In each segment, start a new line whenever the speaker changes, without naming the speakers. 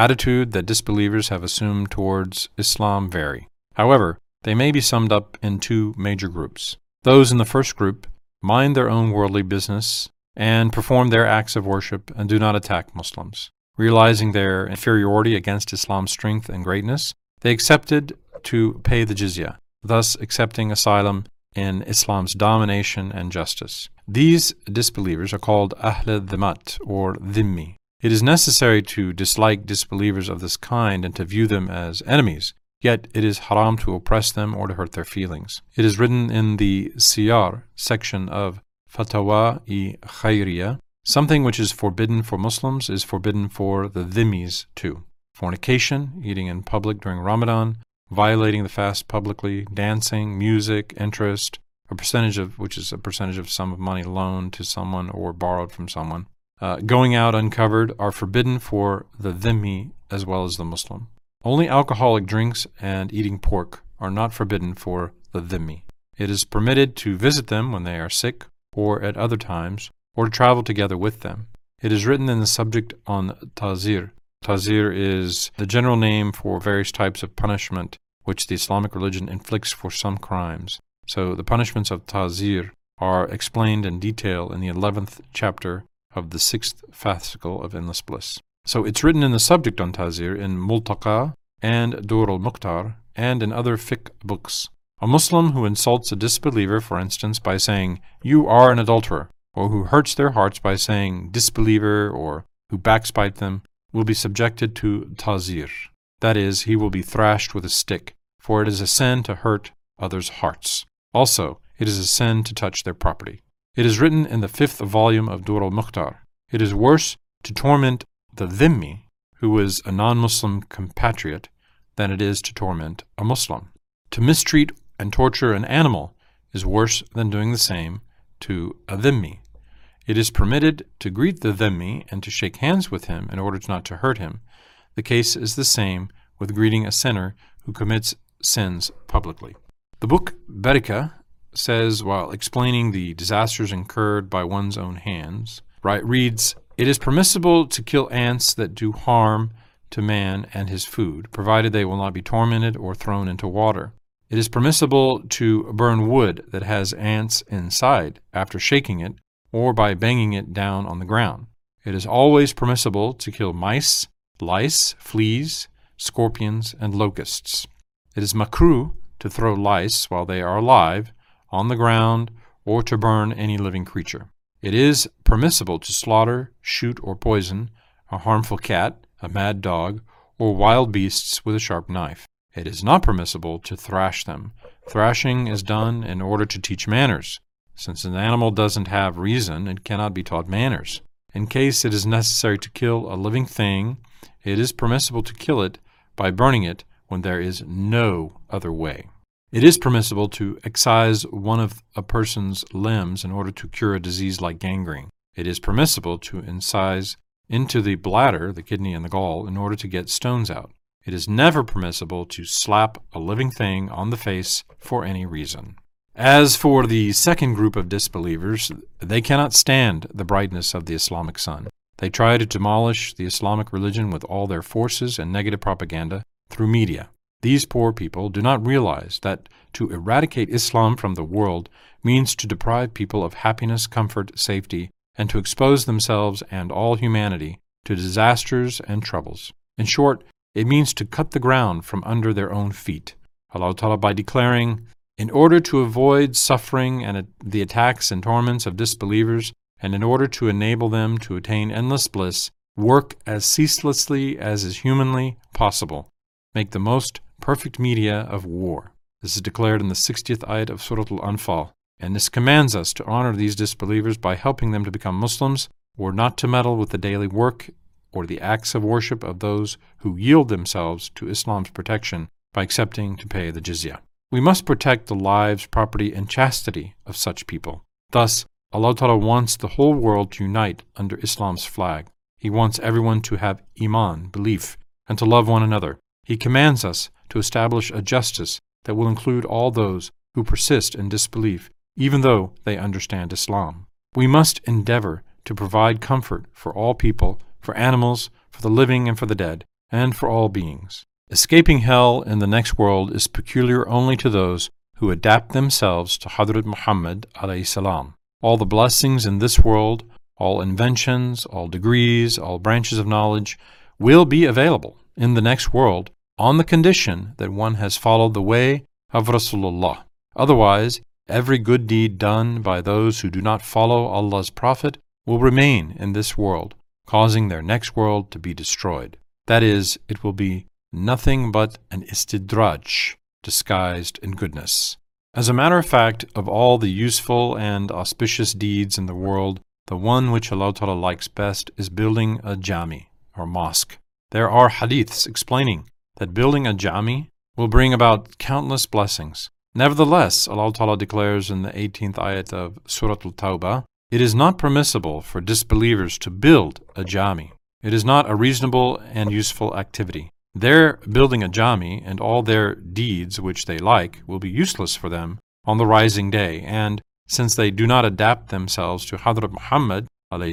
attitude that disbelievers have assumed towards Islam vary. However, they may be summed up in two major groups. Those in the first group mind their own worldly business and perform their acts of worship and do not attack Muslims. Realizing their inferiority against Islam's strength and greatness, they accepted to pay the jizya, thus accepting asylum in Islam's domination and justice. These disbelievers are called Ahl Dhimat or Dhimmi. It is necessary to dislike disbelievers of this kind and to view them as enemies, yet it is haram to oppress them or to hurt their feelings. It is written in the Siyar section of Fatawa-i Khairiyah, something which is forbidden for Muslims is forbidden for the Dhimmis too. Fornication, eating in public during Ramadan, violating the fast publicly, dancing, music, interest, a percentage of which is a percentage of sum of money loaned to someone or borrowed from someone, uh, going out uncovered are forbidden for the dhimmi as well as the Muslim. Only alcoholic drinks and eating pork are not forbidden for the dhimmi. It is permitted to visit them when they are sick or at other times, or to travel together with them. It is written in the subject on tazir, Tazir is the general name for various types of punishment which the Islamic religion inflicts for some crimes. So the punishments of Tazir are explained in detail in the 11th chapter of the 6th fascicle of Endless Bliss. So it's written in the subject on Tazir in Multaqa and Dur al-Mukhtar and in other fiqh books. A Muslim who insults a disbeliever, for instance, by saying, You are an adulterer, or who hurts their hearts by saying, Disbeliever, or who backspite them, will be subjected to tazir. That is, he will be thrashed with a stick, for it is a sin to hurt others' hearts. Also, it is a sin to touch their property. It is written in the fifth volume of Dur al Mukhtar. It is worse to torment the dhimmi, who is a non Muslim compatriot, than it is to torment a Muslim. To mistreat and torture an animal is worse than doing the same to a dhimmi. It is permitted to greet the dhimmi and to shake hands with him in order not to hurt him. The case is the same with greeting a sinner who commits sins publicly. The book Bariqa says, while explaining the disasters incurred by one's own hands, right, reads, It is permissible to kill ants that do harm to man and his food, provided they will not be tormented or thrown into water. It is permissible to burn wood that has ants inside after shaking it or by banging it down on the ground. It is always permissible to kill mice, lice, fleas, scorpions, and locusts. It is makruh to throw lice while they are alive on the ground or to burn any living creature. It is permissible to slaughter, shoot, or poison a harmful cat, a mad dog, or wild beasts with a sharp knife. It is not permissible to thrash them. Thrashing is done in order to teach manners. Since an animal doesn't have reason, it cannot be taught manners. In case it is necessary to kill a living thing, it is permissible to kill it by burning it when there is no other way. It is permissible to excise one of a person's limbs in order to cure a disease like gangrene. It is permissible to incise into the bladder, the kidney, and the gall in order to get stones out. It is never permissible to slap a living thing on the face for any reason. As for the second group of disbelievers, they cannot stand the brightness of the Islamic sun. They try to demolish the Islamic religion with all their forces and negative propaganda through media. These poor people do not realize that to eradicate Islam from the world means to deprive people of happiness, comfort, safety, and to expose themselves and all humanity to disasters and troubles. In short, it means to cut the ground from under their own feet. Allah Ta'ala, by declaring, in order to avoid suffering and the attacks and torments of disbelievers, and in order to enable them to attain endless bliss, work as ceaselessly as is humanly possible. Make the most perfect media of war. This is declared in the 60th ayat of Surah Al Anfal, and this commands us to honor these disbelievers by helping them to become Muslims, or not to meddle with the daily work or the acts of worship of those who yield themselves to Islam's protection by accepting to pay the jizya. We must protect the lives, property, and chastity of such people. Thus, Allah Ta'ala wants the whole world to unite under Islam's flag. He wants everyone to have Iman, belief, and to love one another. He commands us to establish a justice that will include all those who persist in disbelief, even though they understand Islam. We must endeavor to provide comfort for all people, for animals, for the living, and for the dead. and for all beings. Escaping hell in the next world is peculiar only to those who adapt themselves to Hadrat Muhammad salam. All the blessings in this world, all inventions, all degrees, all branches of knowledge will be available in the next world on the condition that one has followed the way of Rasulullah. Otherwise, every good deed done by those who do not follow Allah's Prophet will remain in this world, causing their next world to be destroyed. That is, it will be nothing but an istidraj, disguised in goodness. As a matter of fact, of all the useful and auspicious deeds in the world, the one which Allah Ta'ala likes best is building a jami, or mosque. There are hadiths explaining that building a jami will bring about countless blessings. Nevertheless, Allah Ta'ala declares in the 18th ayat of Surah Al-Tawbah, it is not permissible for disbelievers to build a jami. It is not a reasonable and useful activity. Their building a jami and all their deeds which they like will be useless for them on the rising day, and since they do not adapt themselves to Hadrat Muhammad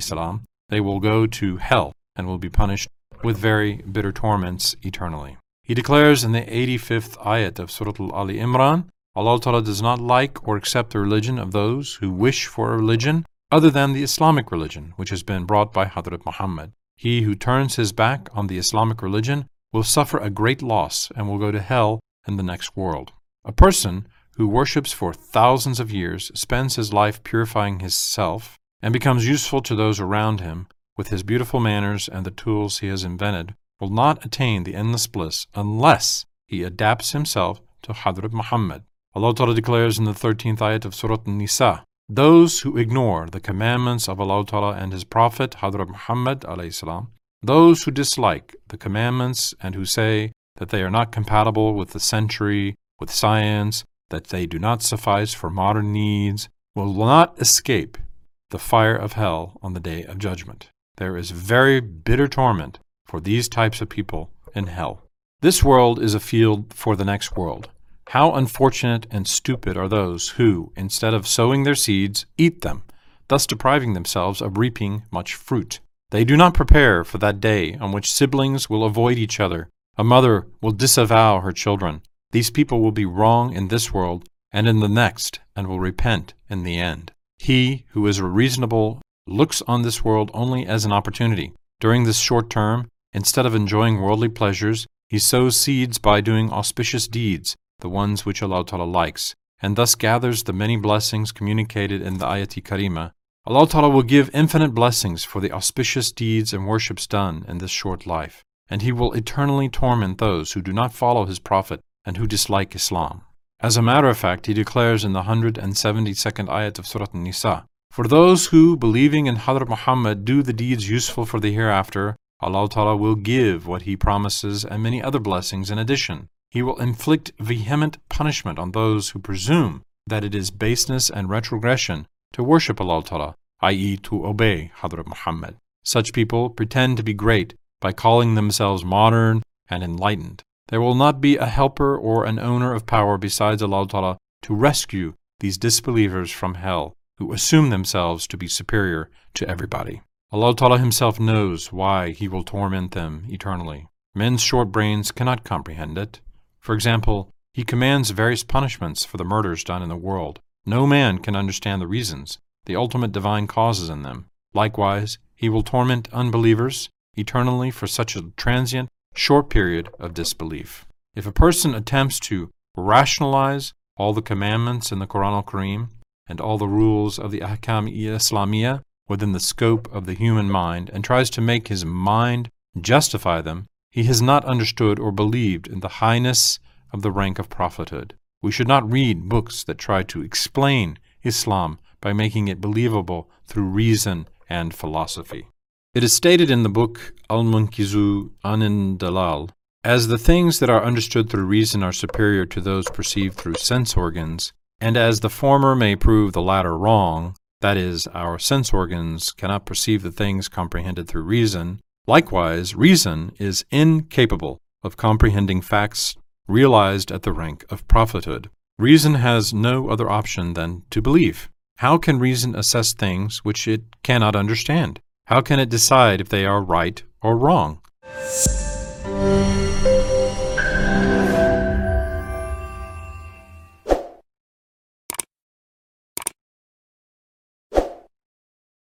salam, they will go to hell and will be punished with very bitter torments eternally. He declares in the 85th ayat of Surah Al Ali Imran, Allah Ta'ala does not like or accept the religion of those who wish for a religion other than the Islamic religion, which has been brought by Hadrat Muhammad. He who turns his back on the Islamic religion will suffer a great loss and will go to hell in the next world. A person who worships for thousands of years spends his life purifying himself and becomes useful to those around him with his beautiful manners and the tools he has invented will not attain the endless bliss unless he adapts himself to Hadrat Muhammad. Allah Ta'ala declares in the 13th ayat of Surah An-Nisa, those who ignore the commandments of Allah Ta'ala and His Prophet Hadrat Muhammad salam, those who dislike the commandments and who say that they are not compatible with the century, with science, that they do not suffice for modern needs, will not escape the fire of hell on the day of judgment. There is very bitter torment for these types of people in hell. This world is a field for the next world. How unfortunate and stupid are those who, instead of sowing their seeds, eat them, thus depriving themselves of reaping much fruit. They do not prepare for that day on which siblings will avoid each other, a mother will disavow her children. These people will be wrong in this world and in the next, and will repent in the end. He who is reasonable looks on this world only as an opportunity. During this short term, instead of enjoying worldly pleasures, he sows seeds by doing auspicious deeds, the ones which Allah Ta'ala likes, and thus gathers the many blessings communicated in the Ayati Karima Allah Ta'ala will give infinite blessings for the auspicious deeds and worships done in this short life, and He will eternally torment those who do not follow His Prophet and who dislike Islam. As a matter of fact, He declares in the 172nd ayat of Surah An-Nisa, For those who, believing in Hadrat Muhammad, do the deeds useful for the hereafter, Allah Ta'ala will give what He promises and many other blessings in addition. He will inflict vehement punishment on those who presume that it is baseness and retrogression to worship Allah Ta'ala, i.e., to obey Hadrat Muhammad. Such people pretend to be great by calling themselves modern and enlightened. There will not be a helper or an owner of power besides Allah Ta'ala to rescue these disbelievers from hell who assume themselves to be superior to everybody. Allah Ta'ala Himself knows why He will torment them eternally. Men's short brains cannot comprehend it. For example, He commands various punishments for the murders done in the world. No man can understand the reasons, the ultimate divine causes in them. Likewise, he will torment unbelievers eternally for such a transient, short period of disbelief. If a person attempts to rationalize all the commandments in the Quran al Kareem and all the rules of the Ahkam Islamiyah within the scope of the human mind and tries to make his mind justify them, he has not understood or believed in the highness of the rank of prophethood. We should not read books that try to explain Islam by making it believable through reason and philosophy. It is stated in the book Al Munkizu Anin Dalal as the things that are understood through reason are superior to those perceived through sense organs, and as the former may prove the latter wrong, that is, our sense organs cannot perceive the things comprehended through reason, likewise, reason is incapable of comprehending facts realized at the rank of prophethood. Reason has no other option than to believe. How can reason assess things which it cannot understand? How can it decide if they are right or wrong?